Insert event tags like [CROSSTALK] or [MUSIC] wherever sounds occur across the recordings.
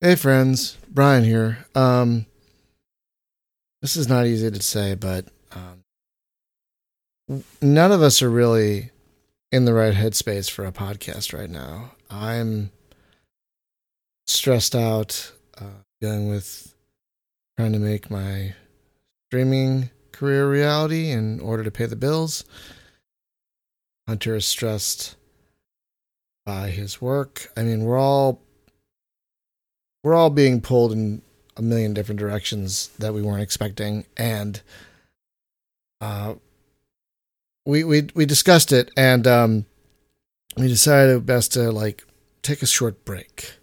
Hey friends, Brian here. Um, this is not easy to say, but um, none of us are really in the right headspace for a podcast right now. I'm stressed out, uh, dealing with trying to make my streaming career reality in order to pay the bills. Hunter is stressed by his work. I mean, we're all we're all being pulled in a million different directions that we weren't expecting, and uh, we we we discussed it, and um, we decided best to like take a short break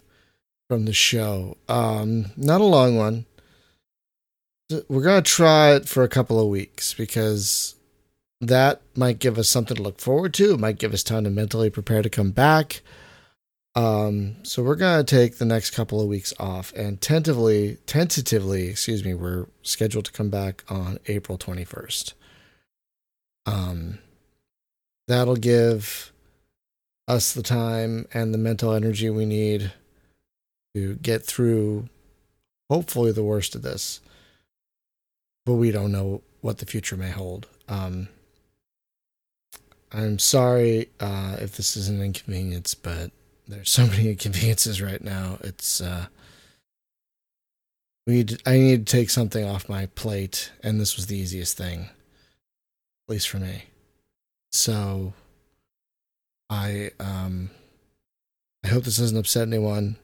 from the show. Um, not a long one. We're gonna try it for a couple of weeks because that might give us something to look forward to. It might give us time to mentally prepare to come back. Um, so we're gonna take the next couple of weeks off, and tentatively, tentatively, excuse me, we're scheduled to come back on April twenty first. Um, that'll give us the time and the mental energy we need to get through, hopefully, the worst of this. But we don't know what the future may hold. Um, I'm sorry uh, if this is an inconvenience, but there's so [LAUGHS] many inconveniences right now. It's uh we I need to take something off my plate and this was the easiest thing at least for me. So I um I hope this doesn't upset anyone.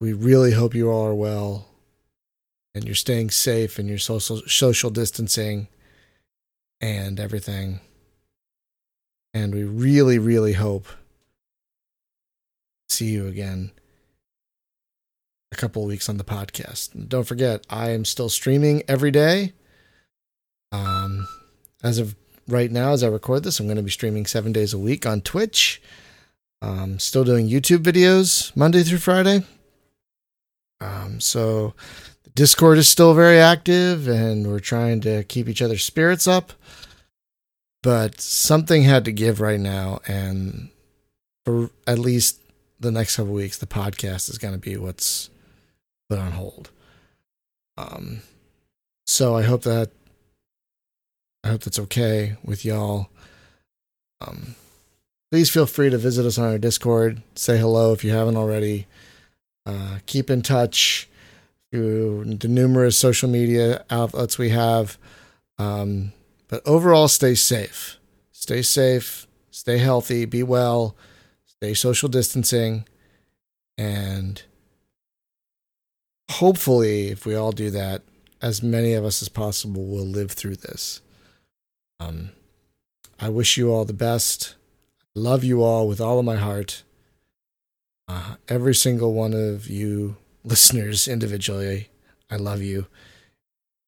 We really hope you all are well and you're staying safe and you're social social distancing and everything. And we really really hope see you again a couple weeks on the podcast. And don't forget, I am still streaming every day. Um, as of right now, as I record this, I'm going to be streaming seven days a week on Twitch. Um, still doing YouTube videos Monday through Friday. Um, so the Discord is still very active, and we're trying to keep each other's spirits up. But something had to give right now, and for at least the next couple weeks, the podcast is going to be what's put on hold. Um, so I hope that I hope that's okay with y'all. Um, please feel free to visit us on our Discord. Say hello if you haven't already. Uh, keep in touch through the numerous social media outlets we have. Um, but overall, stay safe. Stay safe. Stay healthy. Be well stay social distancing, and hopefully, if we all do that, as many of us as possible will live through this. Um, I wish you all the best. Love you all with all of my heart. Uh, every single one of you [LAUGHS] listeners individually, I love you.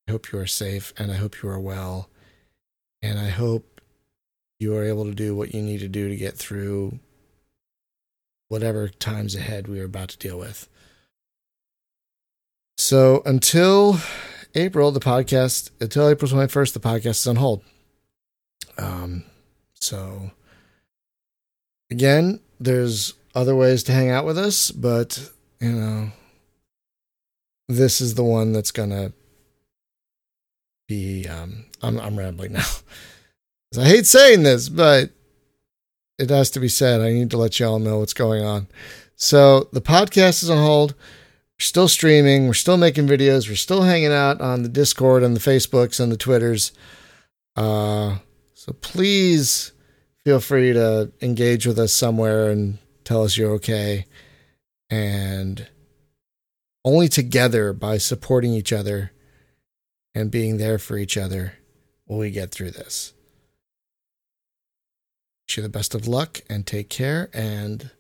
I hope you are safe and I hope you are well. And I hope you are able to do what you need to do to get through whatever times ahead we are about to deal with. So until April, the podcast, until April 21st, the podcast is on hold. Um, so again, there's other ways to hang out with us, but you know, this is the one that's gonna be. Um, I'm I'm rambling now. [LAUGHS] I hate saying this, but it has to be said. I need to let y'all know what's going on. So the podcast is on hold. We're still streaming. We're still making videos. We're still hanging out on the Discord and the Facebooks and the Twitters. Uh, so please feel free to engage with us somewhere and tell us you're okay. And only together by supporting each other and being there for each other will we get through this wish you the best of luck and take care. And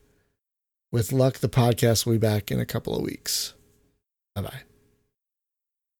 with luck, the podcast will be back in a couple of weeks. Bye bye.